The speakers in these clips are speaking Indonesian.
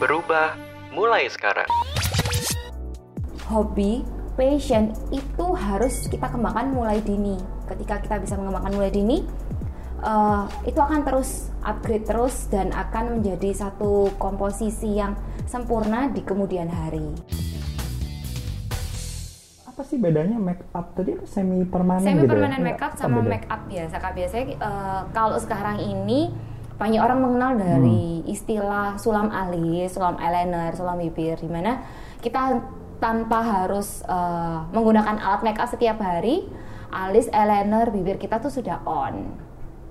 Berubah mulai sekarang. Hobi, passion itu harus kita kembangkan mulai dini. Ketika kita bisa mengembangkan mulai dini, uh, itu akan terus upgrade terus dan akan menjadi satu komposisi yang sempurna di kemudian hari apa sih bedanya make up tadi semi permanen semi gitu permanen ya? make up sama make up biasa kak biasanya uh, kalau sekarang ini banyak orang mengenal dari hmm. istilah sulam alis, sulam eyeliner, sulam bibir, di mana kita tanpa harus uh, menggunakan alat make up setiap hari, alis, eyeliner, bibir kita tuh sudah on.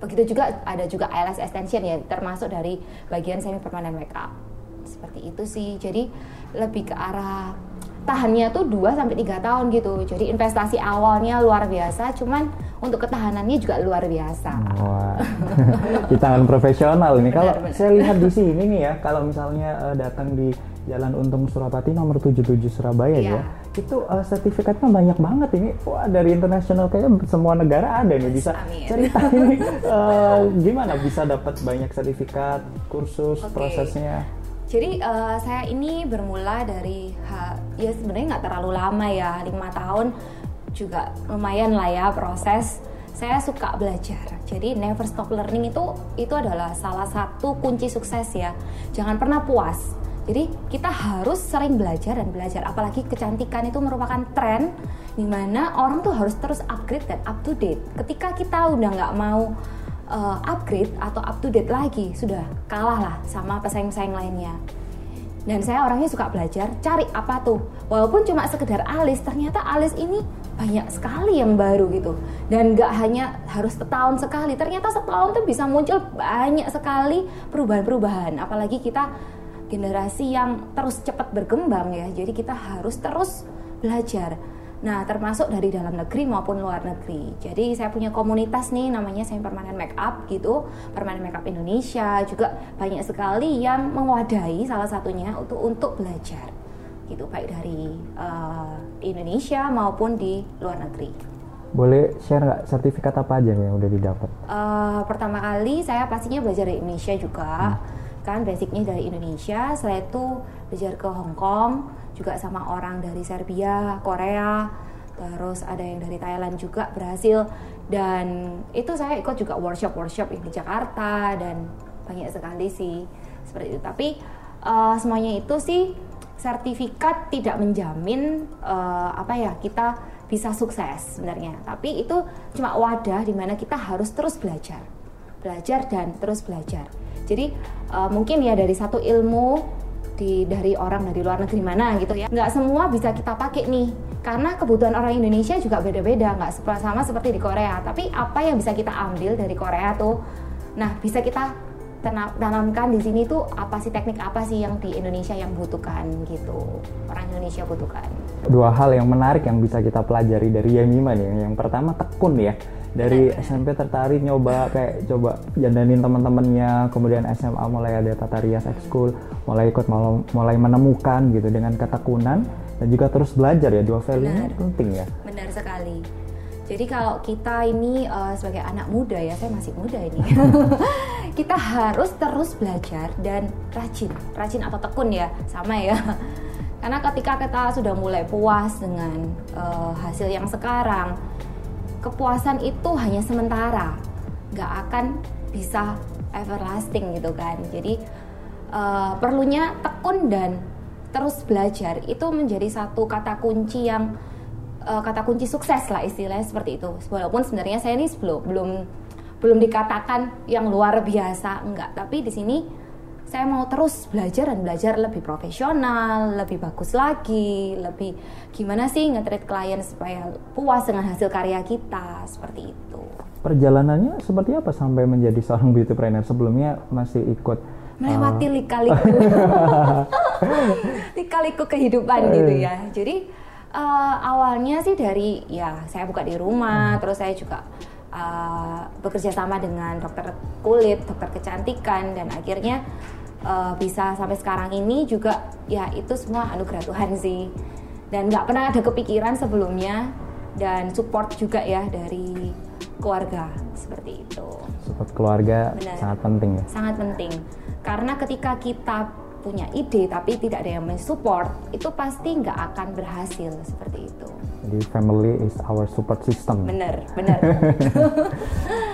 Begitu juga ada juga eyelash extension ya, termasuk dari bagian semi permanen make up. Seperti itu sih. Jadi lebih ke arah tahannya tuh 2 sampai 3 tahun gitu. Jadi investasi awalnya luar biasa, cuman untuk ketahanannya juga luar biasa. Wah. Kita profesional ini. Kalau saya lihat di sini nih ya, kalau misalnya uh, datang di Jalan Untung Surapati nomor 77 Surabaya yeah. ya. Itu uh, sertifikatnya banyak banget ini. Wah, dari internasional kayaknya semua negara ada nih bisa Amin. cerita ini uh, gimana bisa dapat banyak sertifikat, kursus, okay. prosesnya. Jadi uh, saya ini bermula dari ha, ya sebenarnya nggak terlalu lama ya lima tahun juga lumayan lah ya proses. Saya suka belajar. Jadi never stop learning itu itu adalah salah satu kunci sukses ya. Jangan pernah puas. Jadi kita harus sering belajar dan belajar. Apalagi kecantikan itu merupakan tren di mana orang tuh harus terus upgrade dan up to date. Ketika kita udah nggak mau uh, upgrade atau up to date lagi sudah kalah lah sama pesaing-pesaing lainnya dan saya orangnya suka belajar cari apa tuh walaupun cuma sekedar alis ternyata alis ini banyak sekali yang baru gitu. Dan nggak hanya harus setahun sekali ternyata setahun tuh bisa muncul banyak sekali perubahan-perubahan. Apalagi kita generasi yang terus cepat berkembang ya jadi kita harus terus belajar. Nah, termasuk dari dalam negeri maupun luar negeri. Jadi saya punya komunitas nih namanya Semi Permanen Makeup gitu, Permanen Makeup Indonesia. Juga banyak sekali yang mewadahi salah satunya untuk untuk belajar gitu baik dari uh, Indonesia maupun di luar negeri. Boleh share nggak sertifikat apa aja yang udah didapat? Uh, pertama kali saya pastinya belajar dari Indonesia juga, hmm. kan basicnya dari Indonesia. Setelah itu belajar ke Hong Kong, juga sama orang dari Serbia, Korea, terus ada yang dari Thailand juga berhasil dan itu saya ikut juga workshop-workshop di Jakarta dan banyak sekali sih seperti itu. Tapi uh, semuanya itu sih sertifikat tidak menjamin uh, apa ya kita bisa sukses sebenarnya. Tapi itu cuma wadah di mana kita harus terus belajar, belajar dan terus belajar. Jadi uh, mungkin ya dari satu ilmu di dari orang dari luar negeri mana gitu ya nggak semua bisa kita pakai nih karena kebutuhan orang Indonesia juga beda-beda nggak sama seperti di Korea tapi apa yang bisa kita ambil dari Korea tuh nah bisa kita tanamkan di sini tuh apa sih teknik apa sih yang di Indonesia yang butuhkan gitu? Orang Indonesia butuhkan. Dua hal yang menarik yang bisa kita pelajari dari Yamima nih yang pertama tekun ya. Dari SMP tertarik nyoba kayak coba jandanin teman-temannya. Kemudian SMA mulai ada tata rias ekskul mulai ikut mulai menemukan gitu dengan ketekunan. Dan juga terus belajar ya dua value nya penting ya. Benar sekali jadi kalau kita ini uh, sebagai anak muda ya saya masih muda ini. Kita harus terus belajar dan rajin. Rajin atau tekun ya sama ya. Karena ketika kita sudah mulai puas dengan uh, hasil yang sekarang kepuasan itu hanya sementara. Nggak akan bisa everlasting gitu kan. Jadi uh, perlunya tekun dan terus belajar. Itu menjadi satu kata kunci yang uh, kata kunci sukses lah istilahnya seperti itu walaupun sebenarnya saya ini belum belum belum dikatakan yang luar biasa enggak tapi di sini saya mau terus belajar dan belajar lebih profesional, lebih bagus lagi, lebih gimana sih nge-treat klien supaya puas dengan hasil karya kita, seperti itu. Perjalanannya seperti apa sampai menjadi seorang beauty trainer? Sebelumnya masih ikut melewati uh, lika-liku lika-liku kehidupan gitu ya. Jadi uh, awalnya sih dari ya saya buka di rumah, hmm. terus saya juga uh, bekerja sama dengan dokter kulit, dokter kecantikan dan akhirnya uh, bisa sampai sekarang ini juga ya itu semua anugerah Tuhan sih dan nggak pernah ada kepikiran sebelumnya dan support juga ya dari keluarga seperti itu support keluarga Benar. sangat penting ya sangat penting karena ketika kita punya ide tapi tidak ada yang mensupport itu pasti nggak akan berhasil seperti itu. Jadi family is our support system. Benar benar.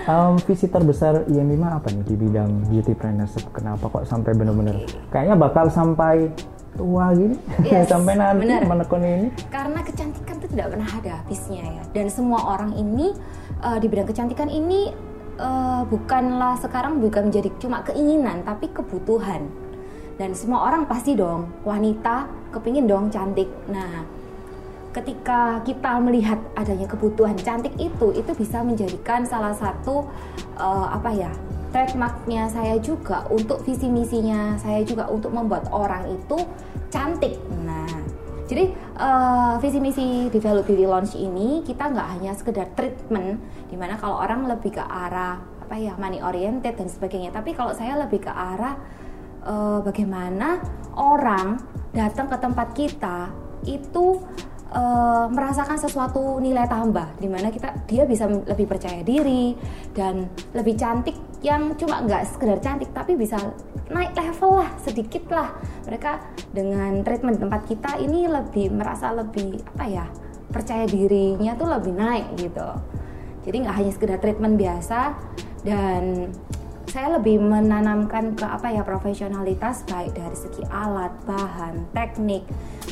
Um, visi terbesar IM5 apa nih di bidang beauty plannership kenapa kok sampai benar-benar okay. kayaknya bakal sampai tua gini? Yes, sampai nanti bener. menekuni ini? Karena kecantikan itu tidak pernah ada habisnya ya. Dan semua orang ini uh, di bidang kecantikan ini uh, bukanlah sekarang bukan menjadi cuma keinginan tapi kebutuhan dan semua orang pasti dong wanita kepingin dong cantik. Nah ketika kita melihat adanya kebutuhan cantik itu itu bisa menjadikan salah satu uh, apa ya trademarknya saya juga untuk visi misinya saya juga untuk membuat orang itu cantik. Nah jadi uh, visi misi Develop Beauty Launch ini kita nggak hanya sekedar treatment di mana kalau orang lebih ke arah apa ya money oriented dan sebagainya tapi kalau saya lebih ke arah uh, bagaimana orang datang ke tempat kita itu uh, merasakan sesuatu nilai tambah di mana kita dia bisa lebih percaya diri dan lebih cantik yang cuma nggak sekedar cantik tapi bisa naik level lah sedikit lah. Mereka dengan treatment tempat kita ini lebih merasa lebih apa ya percaya dirinya tuh lebih naik gitu. Jadi nggak hanya sekedar treatment biasa dan saya lebih menanamkan ke apa ya profesionalitas baik dari segi alat, bahan, teknik,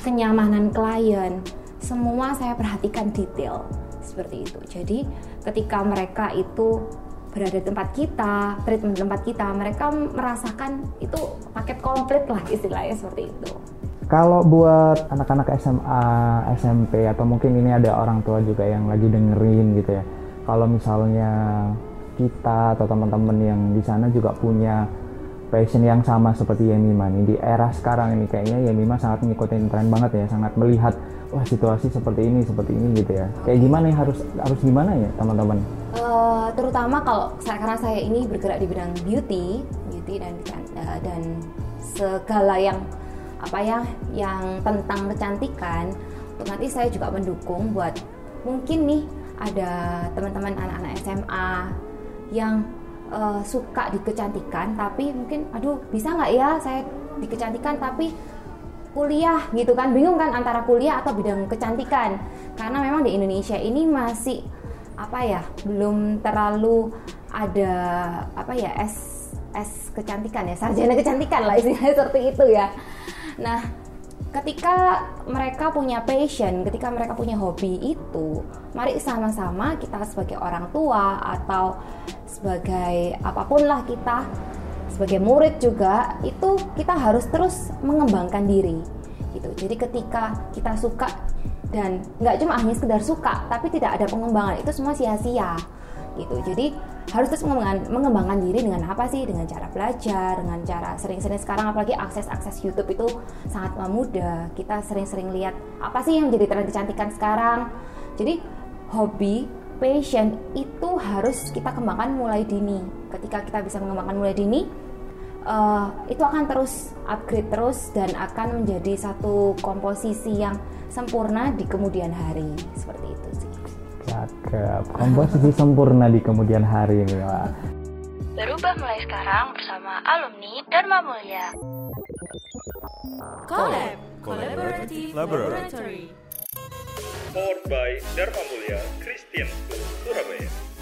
kenyamanan klien, semua saya perhatikan detail seperti itu. Jadi ketika mereka itu berada di tempat kita, treatment tempat kita, mereka merasakan itu paket komplit lah istilahnya seperti itu. Kalau buat anak-anak SMA, SMP atau mungkin ini ada orang tua juga yang lagi dengerin gitu ya. Kalau misalnya kita atau teman-teman yang di sana juga punya passion yang sama seperti Yemima nih di era sekarang ini kayaknya Yemima sangat mengikuti tren banget ya sangat melihat wah situasi seperti ini seperti ini gitu ya. Kayak gimana ya harus harus gimana ya teman-teman? Uh, terutama kalau saya karena saya ini bergerak di bidang beauty beauty dan uh, dan segala yang apa ya yang tentang kecantikan otomatis saya juga mendukung buat mungkin nih ada teman-teman anak-anak SMA yang uh, suka di kecantikan tapi mungkin aduh bisa nggak ya saya di kecantikan tapi kuliah? Gitu kan. Bingung kan antara kuliah atau bidang kecantikan. Karena memang di Indonesia ini masih apa ya belum terlalu ada apa ya es es kecantikan ya sarjana kecantikan lah istilahnya seperti itu ya. Nah ketika mereka punya passion, ketika mereka punya hobi itu, mari sama-sama kita sebagai orang tua atau sebagai apa pun lah kita sebagai murid juga itu kita harus terus mengembangkan diri gitu. Jadi ketika kita suka dan nggak cuma hanya sekedar suka, tapi tidak ada pengembangan itu semua sia-sia gitu. Jadi harus terus mengembangkan, mengembangkan diri dengan apa sih? Dengan cara belajar, dengan cara sering-sering sekarang apalagi akses-akses YouTube itu sangat mudah. Kita sering-sering lihat apa sih yang jadi tren kecantikan sekarang. Jadi hobi, passion itu harus kita kembangkan mulai dini. Ketika kita bisa mengembangkan mulai dini, uh, itu akan terus upgrade terus dan akan menjadi satu komposisi yang sempurna di kemudian hari seperti itu. Cakep. Komposisi sempurna di kemudian hari ini, Pak. Berubah mulai sekarang bersama alumni Dharma Mulia. Collab, Collaborative Laboratory. Powered by Dharma Mulia Christian School, Surabaya.